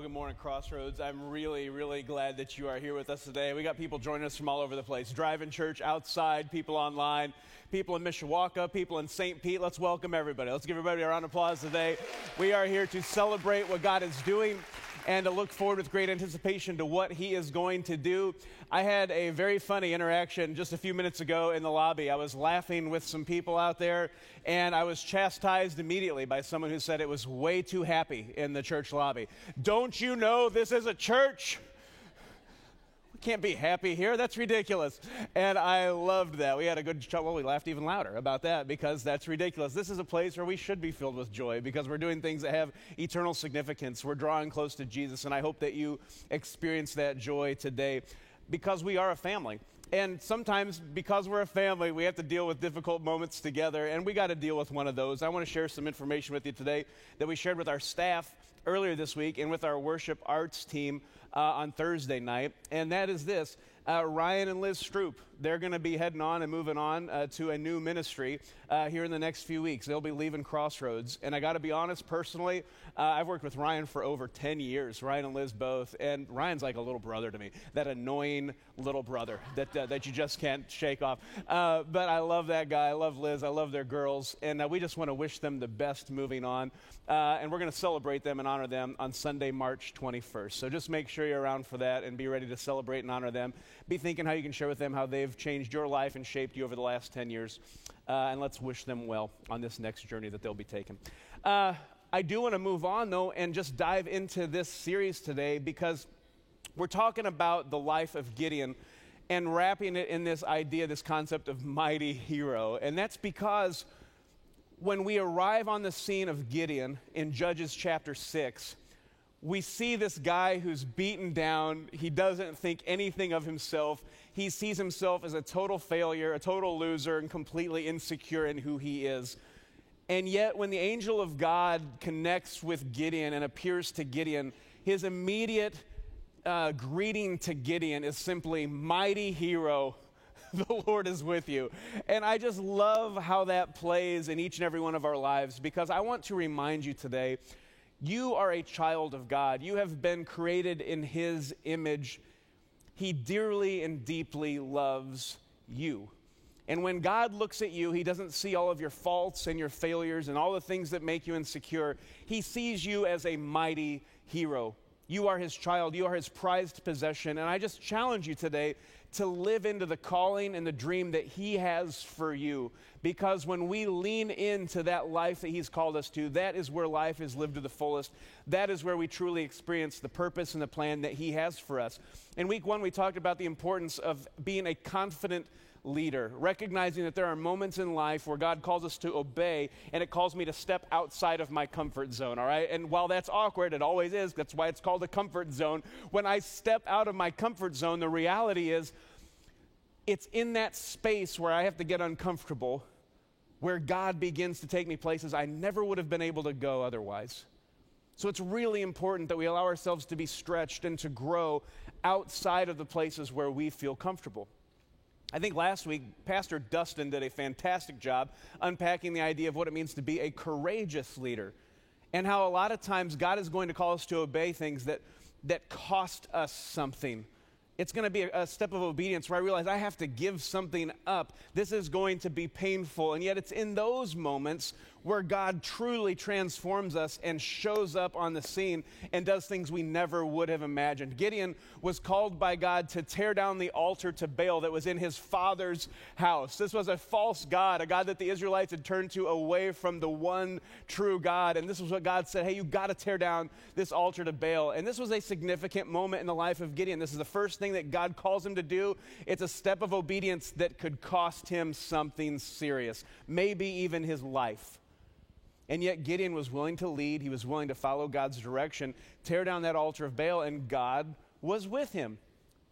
Well, good morning, Crossroads. I'm really, really glad that you are here with us today. We got people joining us from all over the place driving church, outside, people online, people in Mishawaka, people in St. Pete. Let's welcome everybody. Let's give everybody a round of applause today. We are here to celebrate what God is doing and to look forward with great anticipation to what he is going to do. I had a very funny interaction just a few minutes ago in the lobby. I was laughing with some people out there, and I was chastised immediately by someone who said it was way too happy in the church lobby. Don't you know this is a church? Can't be happy here. That's ridiculous. And I loved that. We had a good, well, we laughed even louder about that because that's ridiculous. This is a place where we should be filled with joy because we're doing things that have eternal significance. We're drawing close to Jesus, and I hope that you experience that joy today because we are a family. And sometimes, because we're a family, we have to deal with difficult moments together, and we got to deal with one of those. I want to share some information with you today that we shared with our staff earlier this week and with our worship arts team uh, on Thursday night, and that is this uh, Ryan and Liz Stroop. They're going to be heading on and moving on uh, to a new ministry uh, here in the next few weeks. They'll be leaving Crossroads. And I got to be honest, personally, uh, I've worked with Ryan for over 10 years, Ryan and Liz both. And Ryan's like a little brother to me, that annoying little brother that, uh, that you just can't shake off. Uh, but I love that guy. I love Liz. I love their girls. And we just want to wish them the best moving on. and we're going to celebrate them and honor them on Sunday, March 21st. So just make sure you're around for that and be ready to celebrate and honor them be thinking how you can share with them how they've changed your life and shaped you over the last 10 years. Uh, and let's wish them well on this next journey that they'll be taking. Uh, I do want to move on, though, and just dive into this series today because we're talking about the life of Gideon and wrapping it in this idea, this concept of mighty hero. And that's because when we arrive on the scene of Gideon in Judges chapter 6, we see this guy who's beaten down. He doesn't think anything of himself. He sees himself as a total failure, a total loser, and completely insecure in who he is. And yet, when the angel of God connects with Gideon and appears to Gideon, his immediate uh, greeting to Gideon is simply, Mighty hero, the Lord is with you. And I just love how that plays in each and every one of our lives because I want to remind you today you are a child of God. You have been created in His image. He dearly and deeply loves you. And when God looks at you, He doesn't see all of your faults and your failures and all the things that make you insecure. He sees you as a mighty hero. You are His child, you are His prized possession. And I just challenge you today to live into the calling and the dream that He has for you. Because when we lean into that life that He's called us to, that is where life is lived to the fullest. That is where we truly experience the purpose and the plan that He has for us. In week one, we talked about the importance of being a confident leader, recognizing that there are moments in life where God calls us to obey and it calls me to step outside of my comfort zone, all right? And while that's awkward, it always is, that's why it's called a comfort zone. When I step out of my comfort zone, the reality is it's in that space where I have to get uncomfortable where God begins to take me places I never would have been able to go otherwise. So it's really important that we allow ourselves to be stretched and to grow outside of the places where we feel comfortable. I think last week, Pastor Dustin did a fantastic job unpacking the idea of what it means to be a courageous leader and how a lot of times God is going to call us to obey things that, that cost us something it's going to be a, a, step of obedience where I realize I have to give something up. This is going to be painful. And yet, it's in those moments where God truly transforms us and shows up on the scene and does things we never would have imagined. Gideon was called by God to tear down the altar to Baal that was in his father's house. This was a false God, a God that the Israelites had turned to away from the one true God. And this was what God said hey, you got to tear down this altar to Baal. And this was a significant moment in the life of Gideon. This is the first thing that God calls him to do. It's a step of obedience that could cost him something serious, maybe even his life. And yet Gideon was willing to lead, he was willing to follow God's direction, tear down that altar of Baal, and God was with him.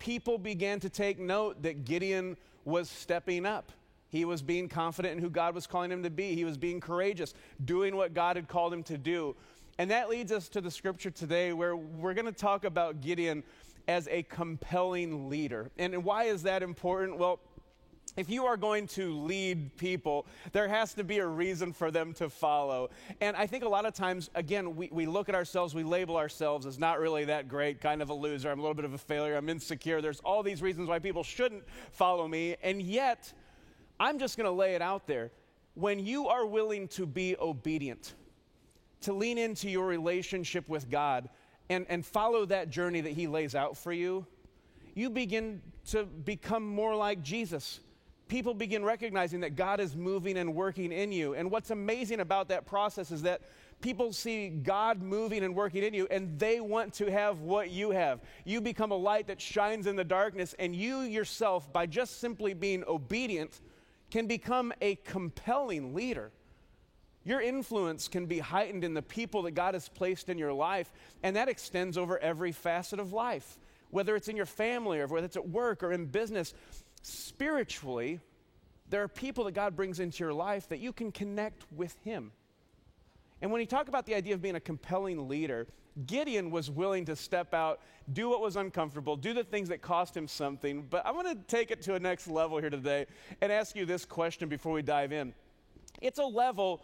People began to take note that Gideon was stepping up. He was being confident in who God was calling him to be. He was being courageous, doing what God had called him to do. And that leads us to the scripture today where we're going to talk about Gideon as a compelling leader. And why is that important? Well, if you are going to lead people, there has to be a reason for them to follow. And I think a lot of times, again, we, we look at ourselves, we label ourselves as not really that great, kind of a loser, I'm a little bit of a failure, I'm insecure. There's all these reasons why people shouldn't follow me. And yet, I'm just going to lay it out there. When you are willing to be obedient, to lean into your relationship with God and, and follow that journey that He lays out for you, you begin to become more like Jesus people begin recognizing that God is moving and working in you. And what's amazing about that process is that people see God moving and working in you, and they want to have what you have. You become a light that shines in the darkness, and you yourself, by just simply being obedient, can become a compelling leader. Your influence can be heightened in the people that God has placed in your life, and that extends over every facet of life, whether it's in your family or whether it's at work or in business spiritually, there are people that God brings into your life that you can connect with Him. And when you talk about the idea of being a compelling leader, Gideon was willing to step out, do what was uncomfortable, do the things that cost him something. But I want to take it to a next level here today and ask you this question before we dive in. It's a level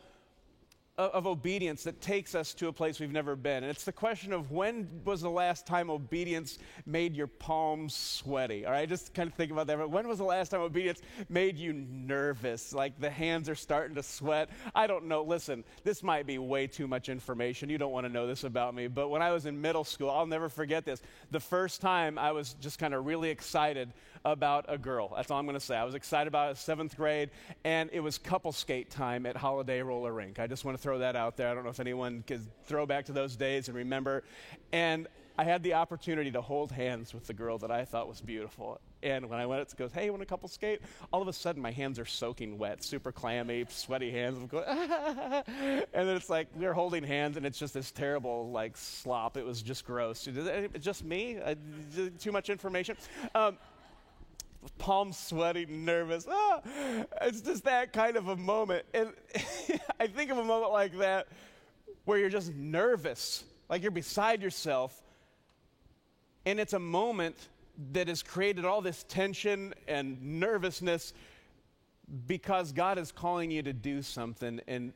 of obedience that takes us to a place we've never been. And it's the question of when was the last time obedience made your palms sweaty? All right, just kind of think about that. But when was the last time obedience made you nervous? Like the hands are starting to sweat. I don't know. Listen, this might be way too much information. You don't want to know this about me. But when I was in middle school, I'll never forget this. The first time I was just kind of really excited about a girl. That's all I'm going to say. I was excited about it, seventh grade, and it was couple skate time at Holiday Roller Rink. I just want to throw that out there. I don't know if anyone could throw back to those days and remember. And I had the opportunity to hold hands with the girl that I thought was beautiful. And when I went, it goes, "Hey, you want a couple skate?" All of a sudden, my hands are soaking wet, super clammy, sweaty hands. I'm going, and then it's like we're holding hands, and it's just this terrible like slop. It was just gross. Just me? Uh, too much information. Um, palms sweaty, nervous. Ah, it's just that kind of a moment. And I think of a moment like that where you're just nervous, like you're beside yourself. And it's a moment that has created all this tension and nervousness because God is calling you to do something, and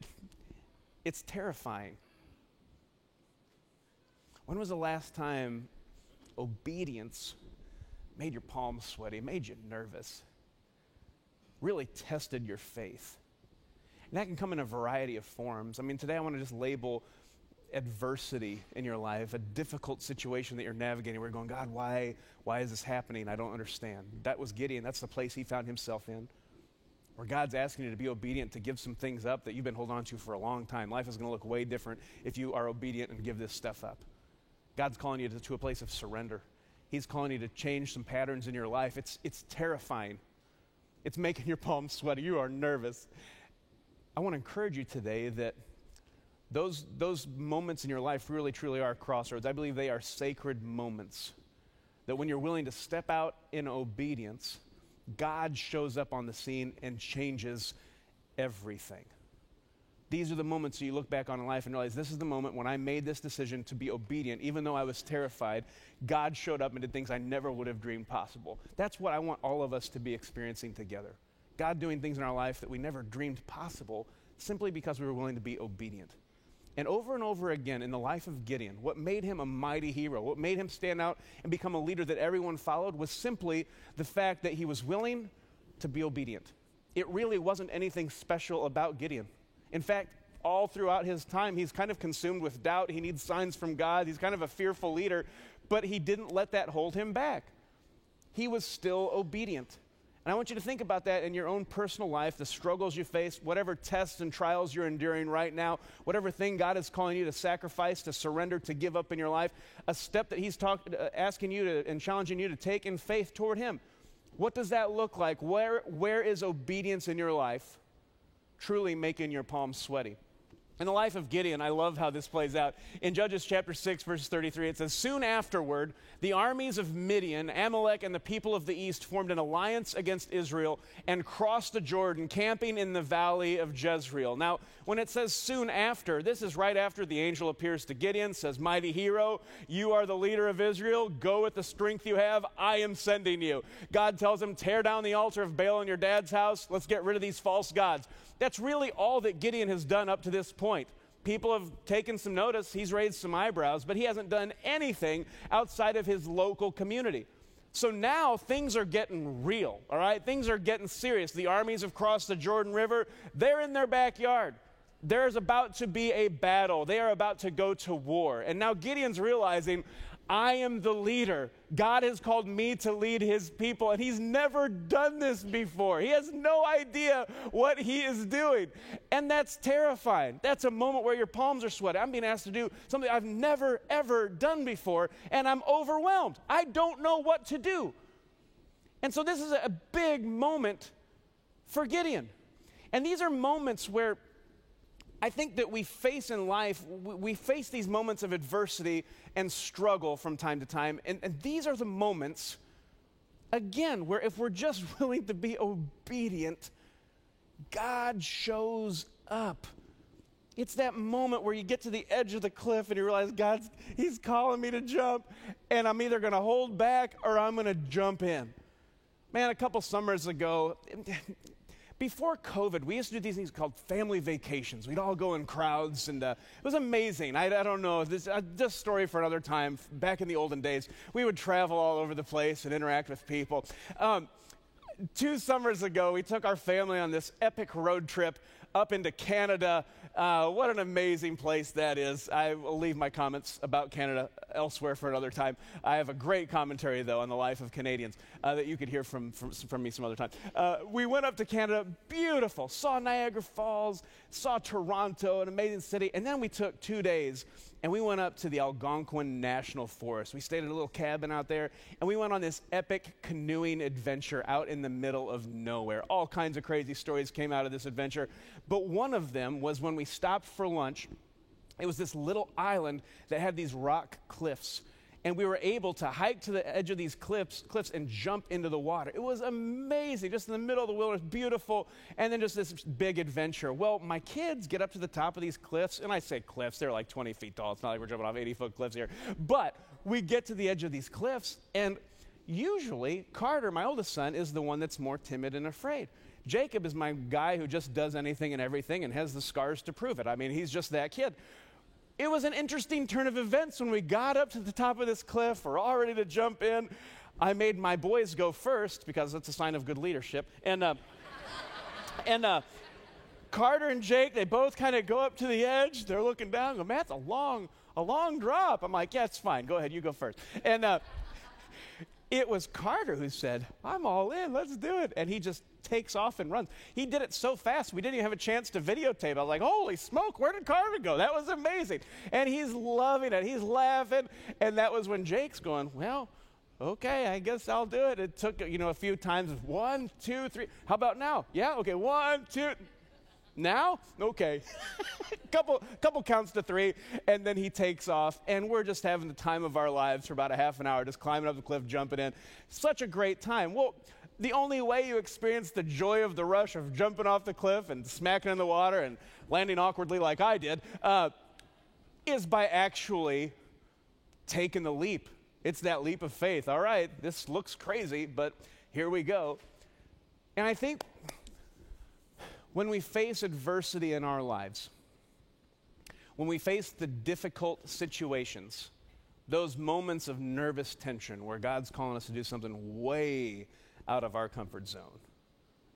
it's terrifying. When was the last time obedience made your palms sweaty, made you nervous, really tested your faith. And that can come in a variety of forms. I mean, today I want to just label adversity in your life, a difficult situation that you're navigating. We're going, God, why, why is this happening? I don't understand. That was Gideon. That's the place he found himself in. Where God's asking you to be obedient, to give some things up that you've been holding on to for a long time. Life is going to look way different if you are obedient and give this stuff up. God's calling you to, to a place of surrender. He's calling you to change some patterns in your life. It's, it's terrifying. It's making your palms sweaty. You are nervous. I want to encourage you today that those, those moments in your life really, truly are crossroads. I believe they are sacred moments. That when you're willing to step out in obedience, God shows up on the scene and changes everything. These are the moments you look back on in life and realize this is the moment when I made this decision to be obedient, even though I was terrified. God showed up and did things I never would have dreamed possible. That's what I want all of us to be experiencing together. God doing things in our life that we never dreamed possible simply because we were willing to be obedient. And over and over again in the life of Gideon, what made him a mighty hero, what made him stand out and become a leader that everyone followed was simply the fact that he was willing to be obedient. It really wasn't anything special about Gideon. In fact, all throughout his time, he's kind of consumed with doubt. He needs signs from God. He's kind of a fearful leader, but he didn't let that hold him back. He was still obedient. And I want you to think about that in your own personal life, the struggles you face, whatever tests and trials you're enduring right now, whatever thing God is calling you to sacrifice, to surrender, to give up in your life, a step that He's talk, uh, asking you to and challenging you to take in faith toward Him. What does that look like? Where, where is obedience in your life? Truly making your palms sweaty? In the life of Gideon, I love how this plays out. In Judges chapter 6, verse 33, it says, Soon afterward, the armies of Midian, Amalek, and the people of the east formed an alliance against Israel and crossed the Jordan, camping in the valley of Jezreel. Now, when it says soon after, this is right after the angel appears to Gideon, says, Mighty hero, you are the leader of Israel. Go with the strength you have. I am sending you. God tells him, Tear down the altar of Baal in your dad's house. Let's get rid of these false gods. That's really all that Gideon has done up to this point. People have taken some notice, he's raised some eyebrows, but he hasn't done anything outside of his local community. So now things are getting real, all right? Things are getting serious. The armies have crossed the Jordan River, they're in their backyard. There's about to be a battle. They are about to go to war. And now Gideon's realizing I am the leader. God has called me to lead his people, and he's never done this before. He has no idea what he is doing. And that's terrifying. That's a moment where your palms are sweating. I'm being asked to do something I've never, ever done before, and I'm overwhelmed. I don't know what to do. And so this is a big moment for Gideon. And these are moments where I think that we face in life, we face these moments of adversity and struggle from time to time. And, and, these are the moments, again, where if we're just willing to be obedient, God shows up. It's that moment where you get to the edge of the cliff and you realize God's He's calling me to jump, and I'm either going to hold back or I'm going to jump in. Man, a couple summers ago, before COVID, we used to do these things called family vacations. We'd all go in crowds, and uh, it was amazing. I, I don't know, this uh, story for another time. Back in the olden days, we would travel all over the place and interact with people. Um, two summers ago, we took our family on this epic road trip up into Canada. Uh, what an amazing place that is. I will leave my comments about Canada elsewhere for another time. I have a great commentary, though, on the life of Canadians uh, that you could hear from, from, from, me some other time. Uh, we went up to Canada, beautiful, saw Niagara Falls, saw Toronto, an amazing city, and then we took two days and we went up to the Algonquin National Forest. We stayed in a little cabin out there, and we went on this epic canoeing adventure out in the middle of nowhere. All kinds of crazy stories came out of this adventure, but one of them was when we stopped for lunch. It was this little island that had these rock cliffs and we were able to hike to the edge of these cliffs, cliffs and jump into the water. It was amazing, just in the middle of the wilderness, beautiful, and then just this big adventure. Well, my kids get up to the top of these cliffs, and I say cliffs, they're like 20 feet tall. It's not like we're jumping off 80 foot cliffs here. But we get to the edge of these cliffs, and usually Carter, my oldest son, is the one that's more timid and afraid. Jacob is my guy who just does anything and everything and has the scars to prove it. I mean, he's just that kid it was an interesting turn of events when we got up to the top of this cliff. We're all ready to jump in. I made my boys go first because that's a sign of good leadership. And, uh, and uh, Carter and Jake, they both kind of go up to the edge. They're looking down. Go, man, that's a long, a long drop. I'm like, yeah, it's fine. Go ahead, you go first. And uh, it was Carter who said, I'm all in, let's do it. And he just takes off and runs. He did it so fast, we didn't even have a chance to videotape. I was like, holy smoke, where did Carter go? That was amazing. And he's loving it, he's laughing. And that was when Jake's going, well, okay, I guess I'll do it. It took, you know, a few times. One, two, three. How about now? Yeah, okay, one, two. Now? Okay. couple couple counts to three, and then he takes off, and we're just having the time of our lives for about a half an hour, just climbing up the cliff, jumping in. Such a great time. Well, the only way you experience the joy of the rush of jumping off the cliff and smacking in the water and landing awkwardly like I did uh, is by actually taking the leap. It's that leap of faith. All right, this looks crazy, but here we go. And I think when we face adversity in our lives, when we face the difficult situations, those moments of nervous tension where God's calling us to do something way out of our comfort zone,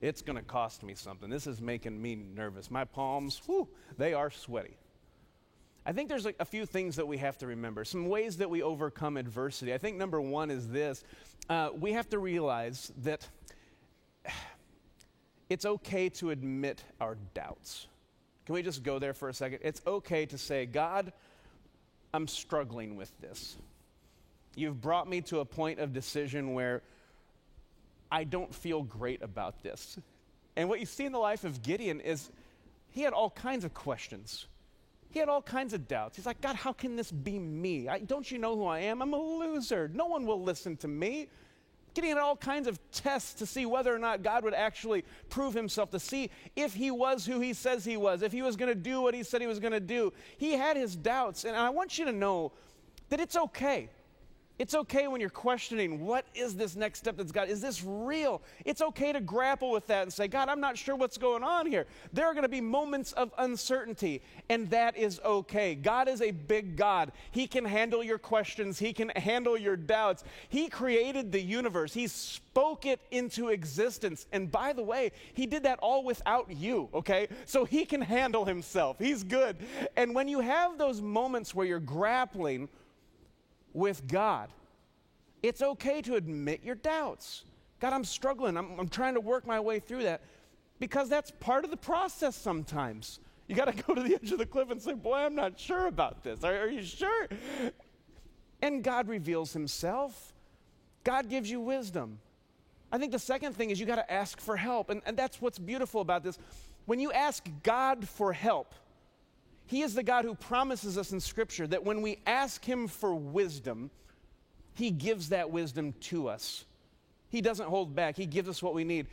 it's going to cost me something. This is making me nervous. My palms, whew, they are sweaty. I think there's like a few things that we have to remember, some ways that we overcome adversity. I think number one is this uh, we have to realize that it's okay to admit our doubts. Can we just go there for a second? It's okay to say, God, I'm struggling with this. You've brought me to a point of decision where I don't feel great about this. And what you see in the life of Gideon is he had all kinds of questions. He had all kinds of doubts. He's like, God, how can this be me? I, don't you know who I am? I'm a loser. No one will listen to me. Getting at all kinds of tests to see whether or not God would actually prove himself, to see if he was who he says he was, if he was going to do what he said he was going to do. He had his doubts. And I want you to know that it's okay it's okay when you're questioning, what is this next step that's God? Is this real? It's okay to grapple with that and say, God, I'm not sure what's going on here. There are going to be moments of uncertainty, and that is okay. God is a big God. He can handle your questions, He can handle your doubts. He created the universe, He spoke it into existence. And by the way, He did that all without you, okay? So He can handle Himself. He's good. And when you have those moments where you're grappling, with God. It's okay to admit your doubts. God, I'm struggling. I'm, I'm trying to work my way through that because that's part of the process sometimes. You got to go to the edge of the cliff and say, Boy, I'm not sure about this. Are, are you sure? And God reveals Himself, God gives you wisdom. I think the second thing is you got to ask for help. And, and that's what's beautiful about this. When you ask God for help, he is the God who promises us in Scripture that when we ask Him for wisdom, He gives that wisdom to us. He doesn't hold back, He gives us what we need.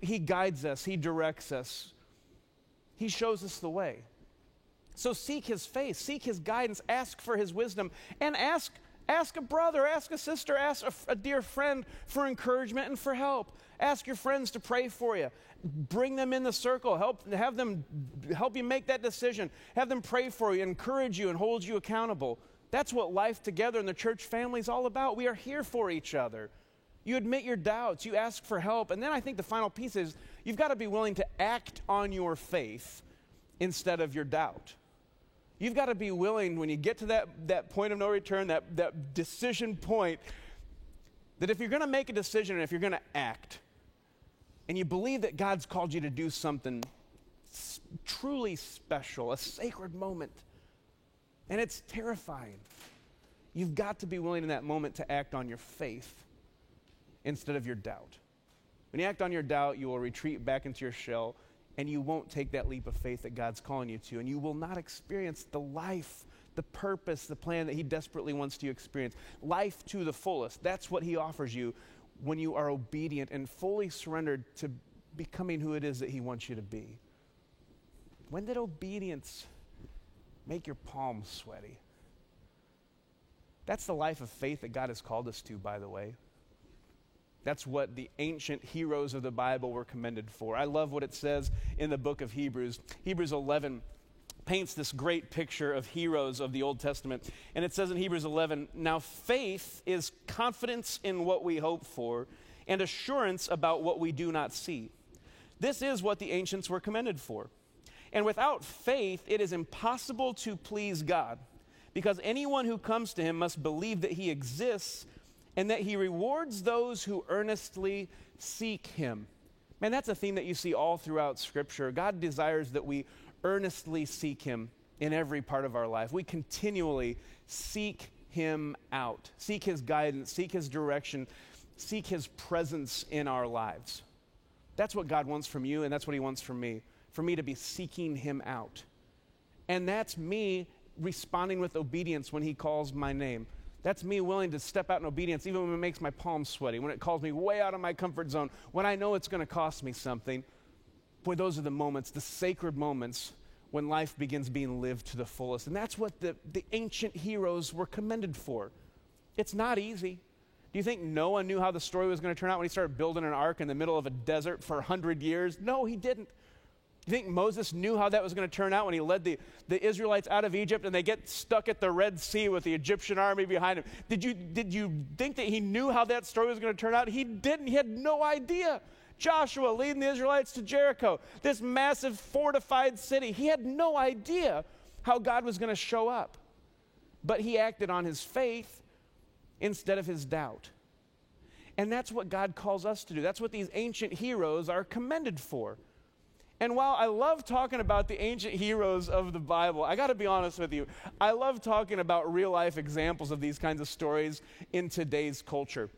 He guides us, He directs us, He shows us the way. So seek His face, seek His guidance, ask for His wisdom, and ask. Ask a brother, ask a sister, ask a, a dear friend for encouragement and for help. Ask your friends to pray for you. Bring them in the circle. Help have them help you make that decision. Have them pray for you encourage you and hold you accountable. That's what life together in the church family is all about. We are here for each other. You admit your doubts. You ask for help. And then i think the final piece is you've got to be willing to act on your faith instead of your doubt. You've got to be willing when you get to that, that point of no return that, that decision point that if you're going to make a decision and if you're going to act and you believe that God's called you to do something s- truly special, a sacred moment, and it's terrifying, you've got to be willing in that moment to act on your faith instead of your doubt. When you act on your doubt, you will retreat back into your shell and you won't take that leap of faith that God's calling you to, and you will not experience the life, the purpose, the plan that He desperately wants you to experience. Life to the fullest. That's what He offers you when you are obedient and fully surrendered to becoming who it is that He wants you to be. When did obedience make your palms sweaty? That's the life of faith that God has called us to, by the way. That's what the ancient heroes of the Bible were commended for. I love what it says in the book of Hebrews. Hebrews 11 paints this great picture of heroes of the Old Testament. And it says in Hebrews 11 Now faith is confidence in what we hope for and assurance about what we do not see. This is what the ancients were commended for. And without faith, it is impossible to please God because anyone who comes to him must believe that he exists and that he rewards those who earnestly seek him. Man, that's a theme that you see all throughout Scripture. God desires that we earnestly seek Him in every part of our life. We continually seek Him out, seek His guidance, seek His direction, seek His presence in our lives. That's what God wants from you, and that's what He wants from me, for me to be seeking Him out. And that's me responding with obedience when He calls my name. That's me willing to step out in obedience, even when it makes my palms sweaty, when it calls me way out of my comfort zone, when I know it's going to cost me something. Boy, those are the moments, the sacred moments when life begins being lived to the fullest. And that's what the, the ancient heroes were commended for. It's not easy. Do you think Noah knew how the story was going to turn out when he started building an ark in the middle of a desert for 100 years? No, he didn't. Do you think Moses knew how that was going to turn out when he led the, the Israelites out of Egypt and they get stuck at the Red Sea with the Egyptian army behind him? Did you, did you think that he knew how that story was going to turn out? He didn't. He had no idea. Joshua leading the Israelites to Jericho, this massive fortified city. He had no idea how God was going to show up, but he acted on his faith instead of his doubt. And that's what God calls us to do. That's what these ancient heroes are commended for. And while I love talking about the ancient heroes of the Bible, I got to be honest with you. I love talking about real life examples of these kinds of stories in today's culture.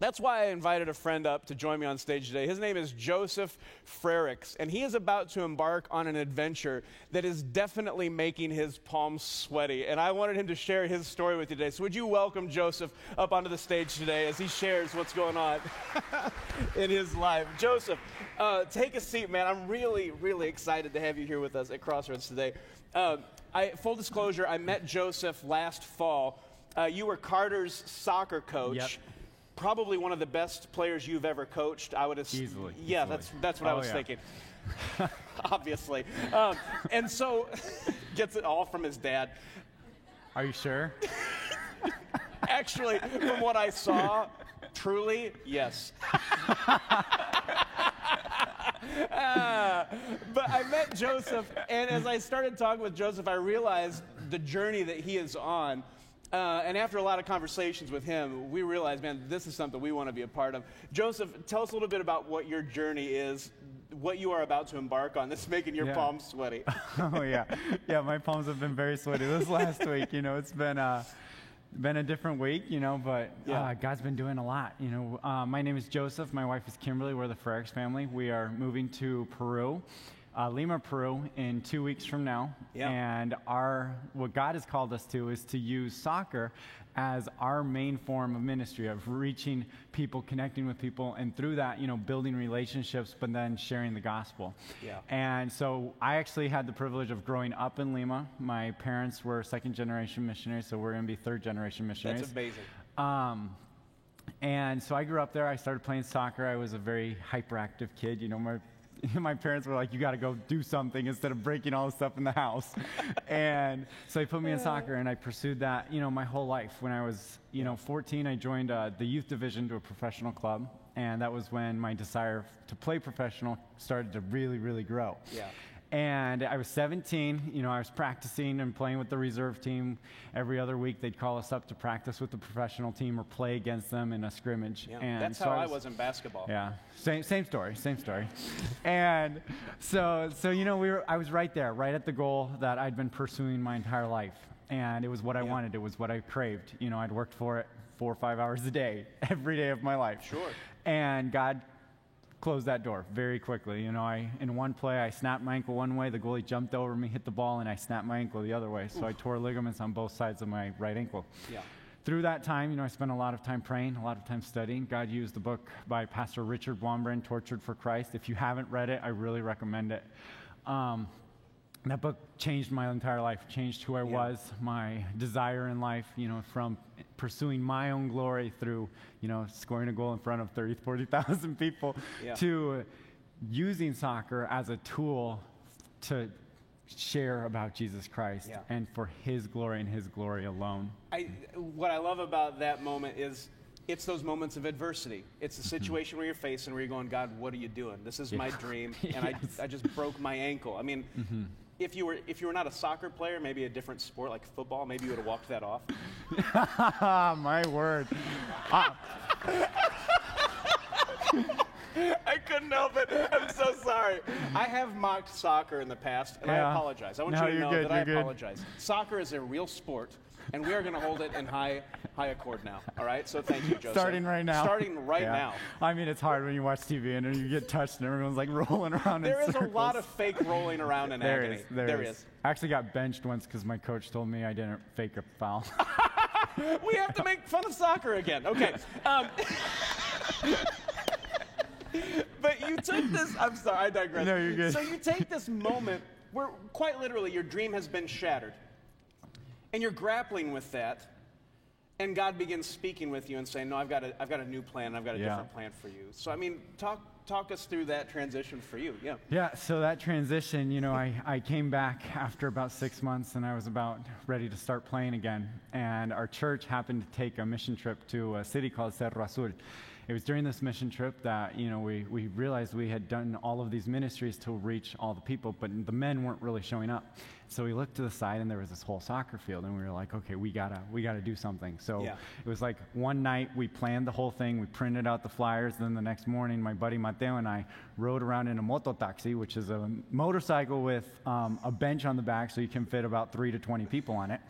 That's why I invited a friend up to join me on stage today. His name is Joseph Frericks, and he is about to embark on an adventure that is definitely making his palms sweaty. And I wanted him to share his story with you today. So, would you welcome Joseph up onto the stage today as he shares what's going on in his life? Joseph, uh, take a seat, man. I'm really, really excited to have you here with us at Crossroads today. Uh, I, full disclosure, I met Joseph last fall. Uh, you were Carter's soccer coach. Yep probably one of the best players you've ever coached. I would assume. easily. Yeah, easily. that's that's what oh, I was yeah. thinking. Obviously, um, and so gets it all from his dad. Are you sure? Actually, from what I saw, truly, yes. Uh, but I met Joseph, and as I started talking with Joseph, I realized the journey that he is on. Uh, and after a lot of conversations with him, we realized, man, this is something we want to be a part of. Joseph, tell us a little bit about what your journey is, what you are about to embark on. This is making your Yeah. palms sweaty. oh yeah, yeah. My palms have been very sweaty this last week. You know, it's been uh, been a different week. You know, but Yeah. uh, God's been doing a lot. You know, uh, my name is Joseph. My wife is Kimberly. We're the Frericks family. We are moving to Peru. Uh, Lima, Peru, in two weeks from now, Yeah. and our what God has called us to is to use soccer as our main form of ministry of reaching people, connecting with people, and through that, you know, building relationships, but then sharing the gospel. Yeah. And so I actually had the privilege of growing up in Lima. My parents were second generation missionaries, so we're going to be third generation missionaries. That's amazing. Um, and so I grew up there. I started playing soccer. I was a very hyperactive kid. You know, my my parents were like, "You got to go do something instead of breaking all the stuff in the house." and so they put me in soccer, and I pursued that. You know, my whole life. When I was, you know, 14, I joined uh, the youth division to a professional club, and that was when my desire to play professional started to really, really grow. Yeah. And I was 17. You know, I was practicing and playing with the reserve team. Every other week, they'd call us up to practice with the professional team or play against them in a scrimmage. Yeah. And That's so how I was in basketball. Yeah, same same story, same story. and so so you know we were I was right there, right at the goal that I'd been pursuing my entire life, and it was what I Yeah. wanted. It was what I craved. You know, I'd worked for it four or five hours a day, every day of my life. Sure. And God closed that door very quickly. You know, I in one play I snapped my ankle one way, the goalie jumped over me, hit the ball, and I snapped my ankle the other way. So I tore ligaments on both sides of my right ankle. Yeah. Through that time, you know, I spent a lot of time praying, a lot of time studying. God used the book by Pastor Richard Blomgren, Tortured for Christ. If you haven't read it, I really recommend it. Um, that book changed my entire life, changed who I Yeah. was, my desire in life, you know, from pursuing my own glory through, you know, scoring a goal in front of 30, 40,000 people Yeah. to using soccer as a tool to share about Jesus Christ Yeah. and for his glory and his glory alone. I, what I love about that moment is it's those moments of adversity. It's the mm-hmm. situation where you're facing where you're going, God, what are you doing? This is my dream, and I, Yes. I just broke my ankle. I mean, mm-hmm. If you were if you were not a soccer player, maybe a different sport like football, maybe you would have walked that off. My word. I couldn't help it. I'm so sorry. I have mocked soccer in the past, and I apologize. I want No, you to know good, that I good. apologize. Soccer is a real sport, and we are going to hold it in high high accord now. All right. So thank you, Joseph. Starting right now. Starting right Yeah. now. I mean, it's hard when you watch TV and you get touched and everyone's like rolling around There is a lot of fake rolling around in There agony. is. there is. I actually got benched once because my coach told me I didn't fake a foul. We have to make fun of soccer again. Okay. Um, but you took this. I'm sorry, I digress. No, you're good. So you take this moment where, quite literally, your dream has been shattered, and you're grappling with that. And God begins speaking with you and saying, "No, I've got a, I've got a new plan. I've got a Yeah. different plan for you." So, I mean, talk, talk us through that transition for you. Yeah. Yeah, so that transition, you know, I, I came back after about six months and I was about ready to start playing again. And our church happened to take a mission trip to a city called Cerro Azul. It was during this mission trip that, you know, we, we realized we had done all of these ministries to reach all the people, but the men weren't really showing up. So we looked to the side and there was this whole soccer field and we were like, okay, we gotta, we gotta do something. So Yeah. it was like one night we planned the whole thing, we printed out the flyers, then the next morning my buddy Mateo and I rode around in a moto taxi, which is a motorcycle with um, a bench on the back so you can fit about three to 20 people on it.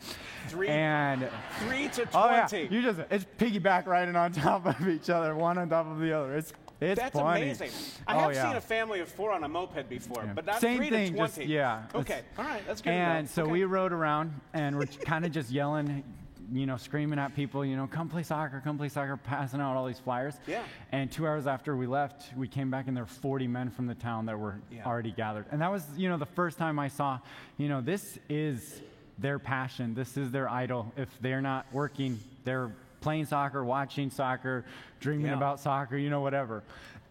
Three- and Three to 20. Oh yeah, you just it's piggyback riding on top of each other, one on top of the other. It's it's That's amazing. I oh, have yeah. seen a family of four on a moped before, Yeah. but not Same three thing, to just- 20. yeah, Okay. All right. That's good. And so Okay. we rode around and we're kind of just yelling, you know, screaming at people, you know, come play soccer, come play soccer, passing out all these flyers. Yeah. And two hours after we left, we came back and there were 40 men from the town that were Yeah. already gathered. And that was, you know, the first time I saw, you know, this is their passion. This is their idol. If they're not working, they're playing soccer, watching soccer, dreaming Yeah. about soccer, you know, whatever.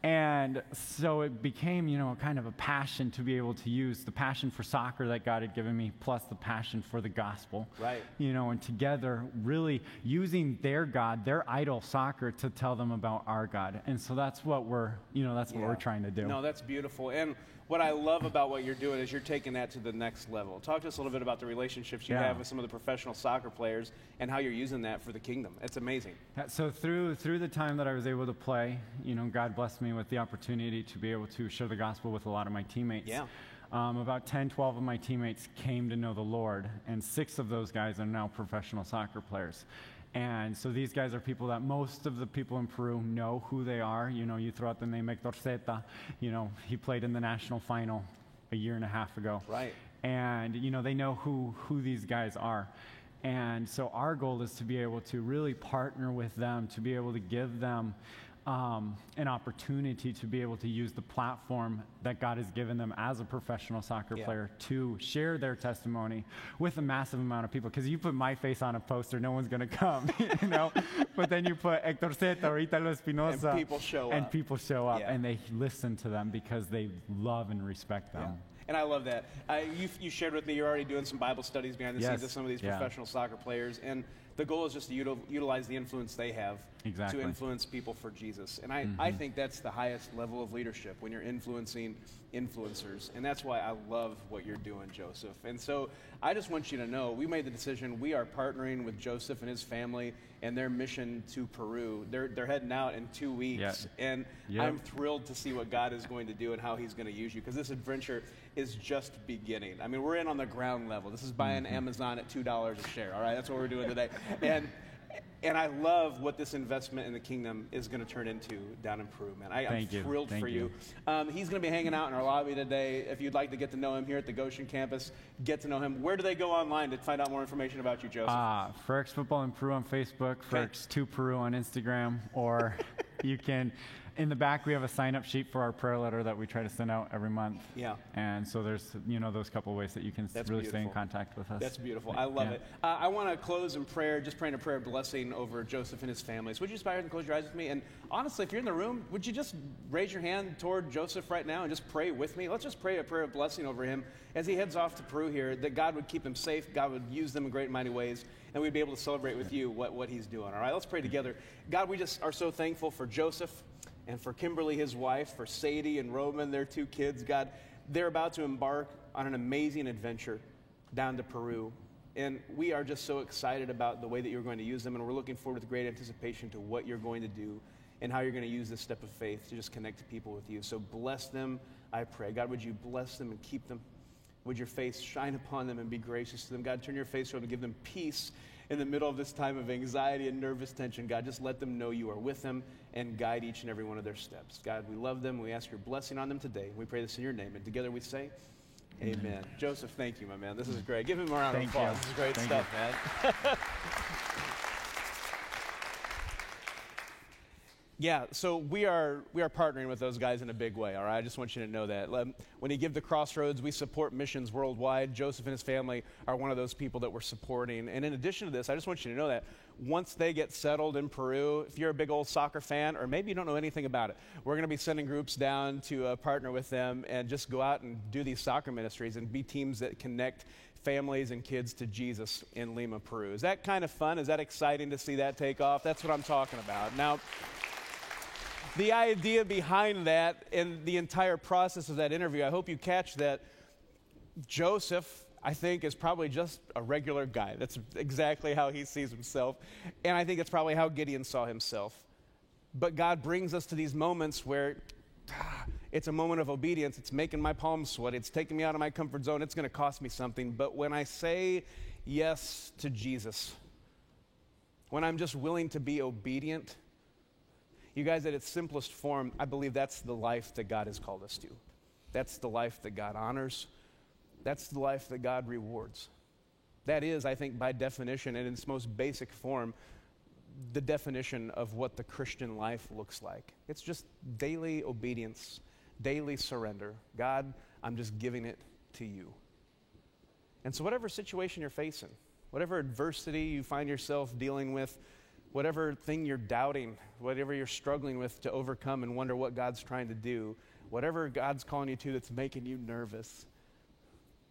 And so it became, you know, kind of a passion to be able to use the passion for soccer that God had given me, plus the passion for the gospel. Right. You know, and together really using their God, their idol, soccer, to tell them about our God. And so that's what we're, you know, that's what we're trying to do. No, that's beautiful. And what I love about what you're doing is you're taking that to the next level. Talk to us a little bit about the relationships you Yeah. have with some of the professional soccer players and how you're using that for the kingdom. It's amazing. So through through the time that I was able to play, you know, God blessed me with the opportunity to be able to share the gospel with a lot of my teammates. Yeah. Um, about 10, 12 of my teammates came to know the Lord, and six of those guys are now professional soccer players. And so these guys are people that most of the people in Peru know who they are. You know, you throw out the name Hector Zeta, you know, he played in the national final a year and a half ago Right. and you know they know who who these guys are and so our goal is to be able to really partner with them to be able to give them um, an opportunity to be able to use the platform that God has given them as a professional soccer Yeah. player to share their testimony with a massive amount of people. Because you put my face on a poster, no one's going to come, you know. but then you put Hector Zeta or Italo Espinosa, people show and up. people show up, Yeah. and they listen to them because they love and respect them. And I love that. Uh, you, you shared with me you're already doing some Bible studies behind the Yes. scenes of some of these Yeah. professional soccer players. And the goal is just to util- utilize the influence they have Exactly. to influence people for Jesus. And I, I mm-hmm. think that's the highest level of leadership when you're influencing influencers. And that's why I love what you're doing, Joseph. And so I just want you to know we made the decision. We are partnering with Joseph and his family and their mission to Peru. They're, they're heading out in two weeks. And Yep. I'm thrilled to see what God is going to do and how He's going to use you because this adventure is just beginning. I mean, we're in on the ground level. This is buying Mm-hmm. Amazon at two dollars a share. All right, that's what we're doing today. And and I love what this investment in the kingdom is going to turn into down in Peru, man. I, you. thrilled Thank for you. you. Um, he's going to be hanging out in our lobby today. If you'd like to get to know him here at the Goshen campus, get to know him. Where do they go online to find out more information about you, Joseph? Uh, Ferx Football in Peru on Facebook, Ferx2 Peru on Instagram, or you can, in the back, we have a sign up sheet for our prayer letter that we try to send out every month. Yeah. And so there's, you know, those couple ways that you can That's really stay in contact with us. That's beautiful. I love Yeah. it. Uh, I want to close in prayer, just praying a prayer of blessing over Joseph and his family. So would you just bow and close your eyes with me? And honestly, if you're in the room, would you just raise your hand toward Joseph right now and just pray with me? Let's just pray a prayer of blessing over him as he heads off to Peru here, that God would keep him safe, God would use them in great and mighty ways, and we'd be able to celebrate with you what, what he's doing. All right, let's pray together. God, we just are so thankful for Joseph and for Kimberly, his wife, for Sadie and Roman, their two kids. God, they're about to embark on an amazing adventure down to Peru. And we are just so excited about the way that you're going to use them, and we're looking forward with great anticipation to what you're going to do and how you're going to use this step of faith to just connect people with you. So bless them, I pray. God, would you bless them and keep them? Would your face shine upon them and be gracious to them? God, turn your face them and give them peace in the middle of this time of anxiety and nervous tension. God, just let them know you are with them and guide each and every one of their steps. God, we love them. We ask your blessing on them today. We pray this in your name. And together we say, Amen. Joseph, thank you, my man. This is great. Give him a round Thank of applause. you. This is great Thank stuff, man. Yeah, so we are we are partnering with those guys in a big way. All right, I just want you to know that. When you give the Crossroads, we support missions worldwide. Joseph and his family are one of those people that we're supporting. And in addition to this, I just want you to know that once they get settled in Peru, if you're a big old soccer fan, or maybe you don't know anything about it, we're going to be sending groups down to uh, partner with them and just go out and do these soccer ministries and be teams that connect families and kids to Jesus in Lima, Peru. Is that kind of fun? Is that exciting to see that take off? That's what I'm talking about. Now. The idea behind that and the entire process of that interview, I hope you catch that Joseph I think, is probably just a regular guy. That's exactly how he sees himself. And I think it's probably how Gideon saw himself. But God brings us to these moments where ah, it's a moment of obedience. It's making my palms sweat. It's taking me out of my comfort zone. It's going to cost me something. But when I say yes to Jesus, when I'm just willing to be obedient, you guys, at its simplest form, I believe that's the life that God has called us to. That's the life that God honors. That's the life that God rewards. That is, I think, by definition and in its most basic form, the definition of what the Christian life looks like. It's just daily obedience, daily surrender. God, I'm just giving it to you. And so, whatever situation you're facing, whatever adversity you find yourself dealing with, whatever thing you're doubting, whatever you're struggling with to overcome and wonder what God's trying to do, whatever God's calling you to that's making you nervous,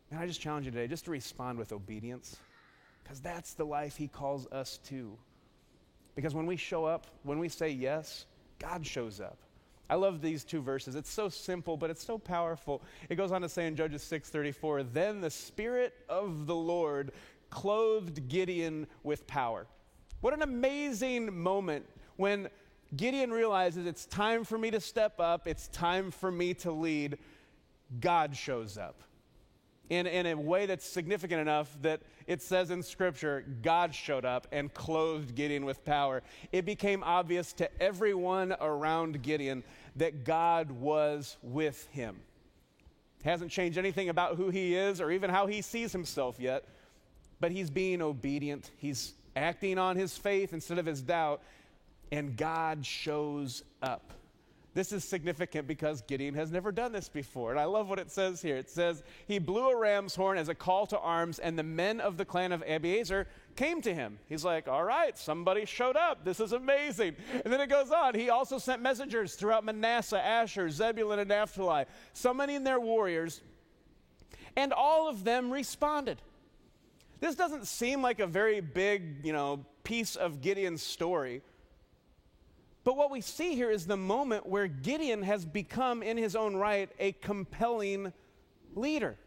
and I just challenge you today just to respond with obedience, because that's the life He calls us to. Because when we show up, when we say yes, God shows up. I love these two verses. It's so simple, but it's so powerful. It goes on to say in Judges 6:34, "Then the spirit of the Lord clothed Gideon with power." What an amazing moment when Gideon realizes it's time for me to step up, it's time for me to lead. God shows up in, in a way that's significant enough that it says in Scripture, God showed up and clothed Gideon with power. It became obvious to everyone around Gideon that God was with him. Hasn't changed anything about who he is or even how he sees himself yet, but he's being obedient. He's acting on his faith instead of his doubt, and God shows up. This is significant because Gideon has never done this before. And I love what it says here. It says, He blew a ram's horn as a call to arms, and the men of the clan of Abiezer came to him. He's like, All right, somebody showed up. This is amazing. And then it goes on. He also sent messengers throughout Manasseh, Asher, Zebulun, and Naphtali, summoning their warriors, and all of them responded. This doesn't seem like a very big, you know, piece of Gideon's story. But what we see here is the moment where Gideon has become, in his own right, a compelling leader.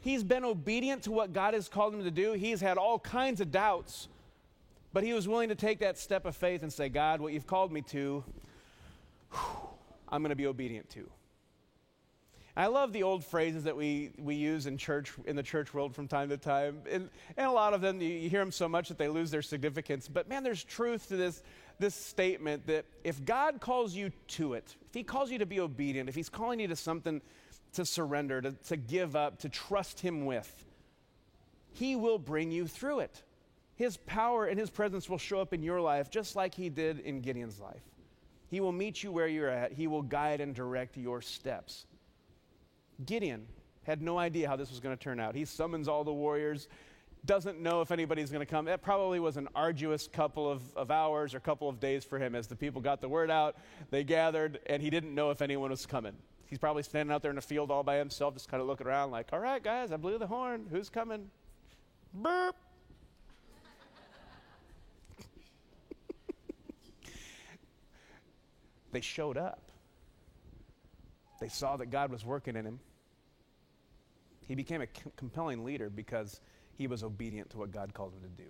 He's been obedient to what God has called him to do. He's had all kinds of doubts, but he was willing to take that step of faith and say, God, what you've called me to, I'm going to be obedient to. I love the old phrases that we, we use in church in the church world from time to time. And, and a lot of them, you, you hear them so much that they lose their significance. But man, there's truth to this this statement that if God calls you to it, if He calls you to be obedient, if He's calling you to something to surrender, to, to give up, to trust Him with, He will bring you through it. His power and His presence will show up in your life just like He did in Gideon's life. He will meet you where you're at, He will guide and direct your steps. Gideon had no idea how this was going to turn out. He summons all the warriors doesn't know if anybody's going to come. That probably was an arduous couple of, of hours or couple of days for him as the people got the word out. They gathered, and he didn't know if anyone was coming. He's probably standing out there in the field all by himself, just kind of looking around like, all right, guys, I blew the horn. Who's coming? Burp. they showed up. They saw that God was working in him. He became a compelling leader because he was obedient to what God called him to do.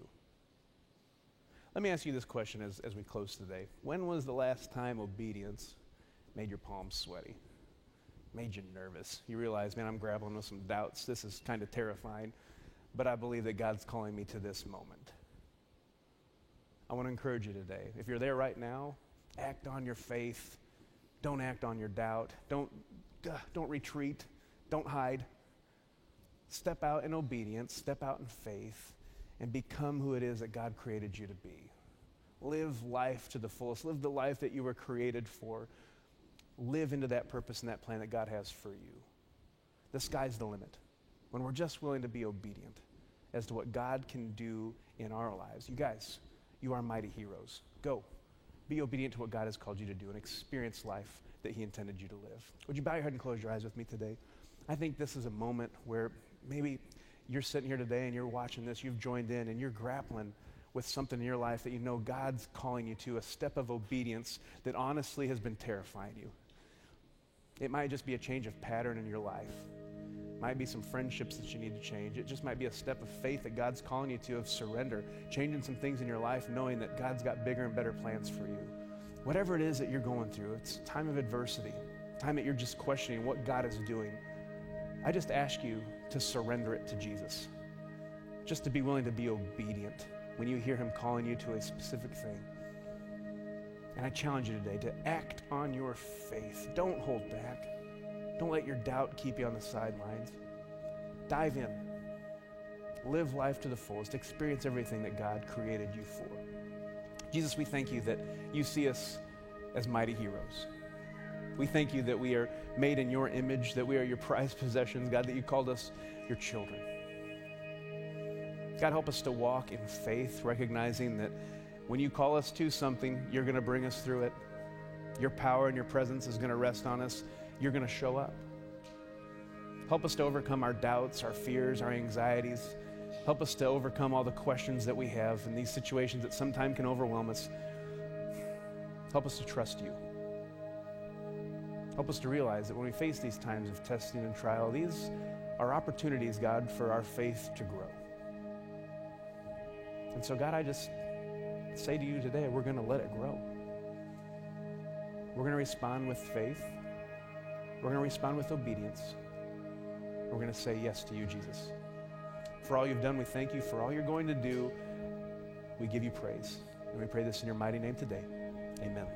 Let me ask you this question as, as we close today. When was the last time obedience made your palms sweaty? Made you nervous? You realize, man, I'm grappling with some doubts. This is kind of terrifying, but I believe that God's calling me to this moment. I want to encourage you today. If you're there right now, act on your faith. Don't act on your doubt. Don't, don't retreat. Don't hide. Step out in obedience, step out in faith, and become who it is that God created you to be. Live life to the fullest. Live the life that you were created for. Live into that purpose and that plan that God has for you. The sky's the limit. When we're just willing to be obedient as to what God can do in our lives. You guys, you are mighty heroes. Go. Be obedient to what God has called you to do and experience life that He intended you to live. Would you bow your head and close your eyes with me today? I think this is a moment where maybe you're sitting here today and you're watching this, you've joined in, and you're grappling with something in your life that you know God's calling you to, a step of obedience that honestly has been terrifying you. It might just be a change of pattern in your life. Might be some friendships that you need to change. It just might be a step of faith that God's calling you to of surrender, changing some things in your life, knowing that God's got bigger and better plans for you. Whatever it is that you're going through, it's a time of adversity, time that you're just questioning what God is doing. I just ask you to surrender it to Jesus, just to be willing to be obedient when you hear Him calling you to a specific thing. And I challenge you today to act on your faith. Don't hold back. Don't let your doubt keep you on the sidelines. Dive in. Live life to the fullest. Experience everything that God created you for. Jesus, we thank you that you see us as mighty heroes. We thank you that we are made in your image, that we are your prized possessions, God, that you called us your children. God, help us to walk in faith, recognizing that when you call us to something, you're going to bring us through it. Your power and your presence is going to rest on us you're going to show up. Help us to overcome our doubts, our fears, our anxieties. Help us to overcome all the questions that we have in these situations that sometimes can overwhelm us. Help us to trust you. Help us to realize that when we face these times of testing and trial, these are opportunities, God, for our faith to grow. And so, God, I just say to you today, we're going to let it grow. We're going to respond with faith. We're going to respond with obedience. We're going to say yes to you, Jesus. For all you've done, we thank you. For all you're going to do, we give you praise. And we pray this in your mighty name today. Amen.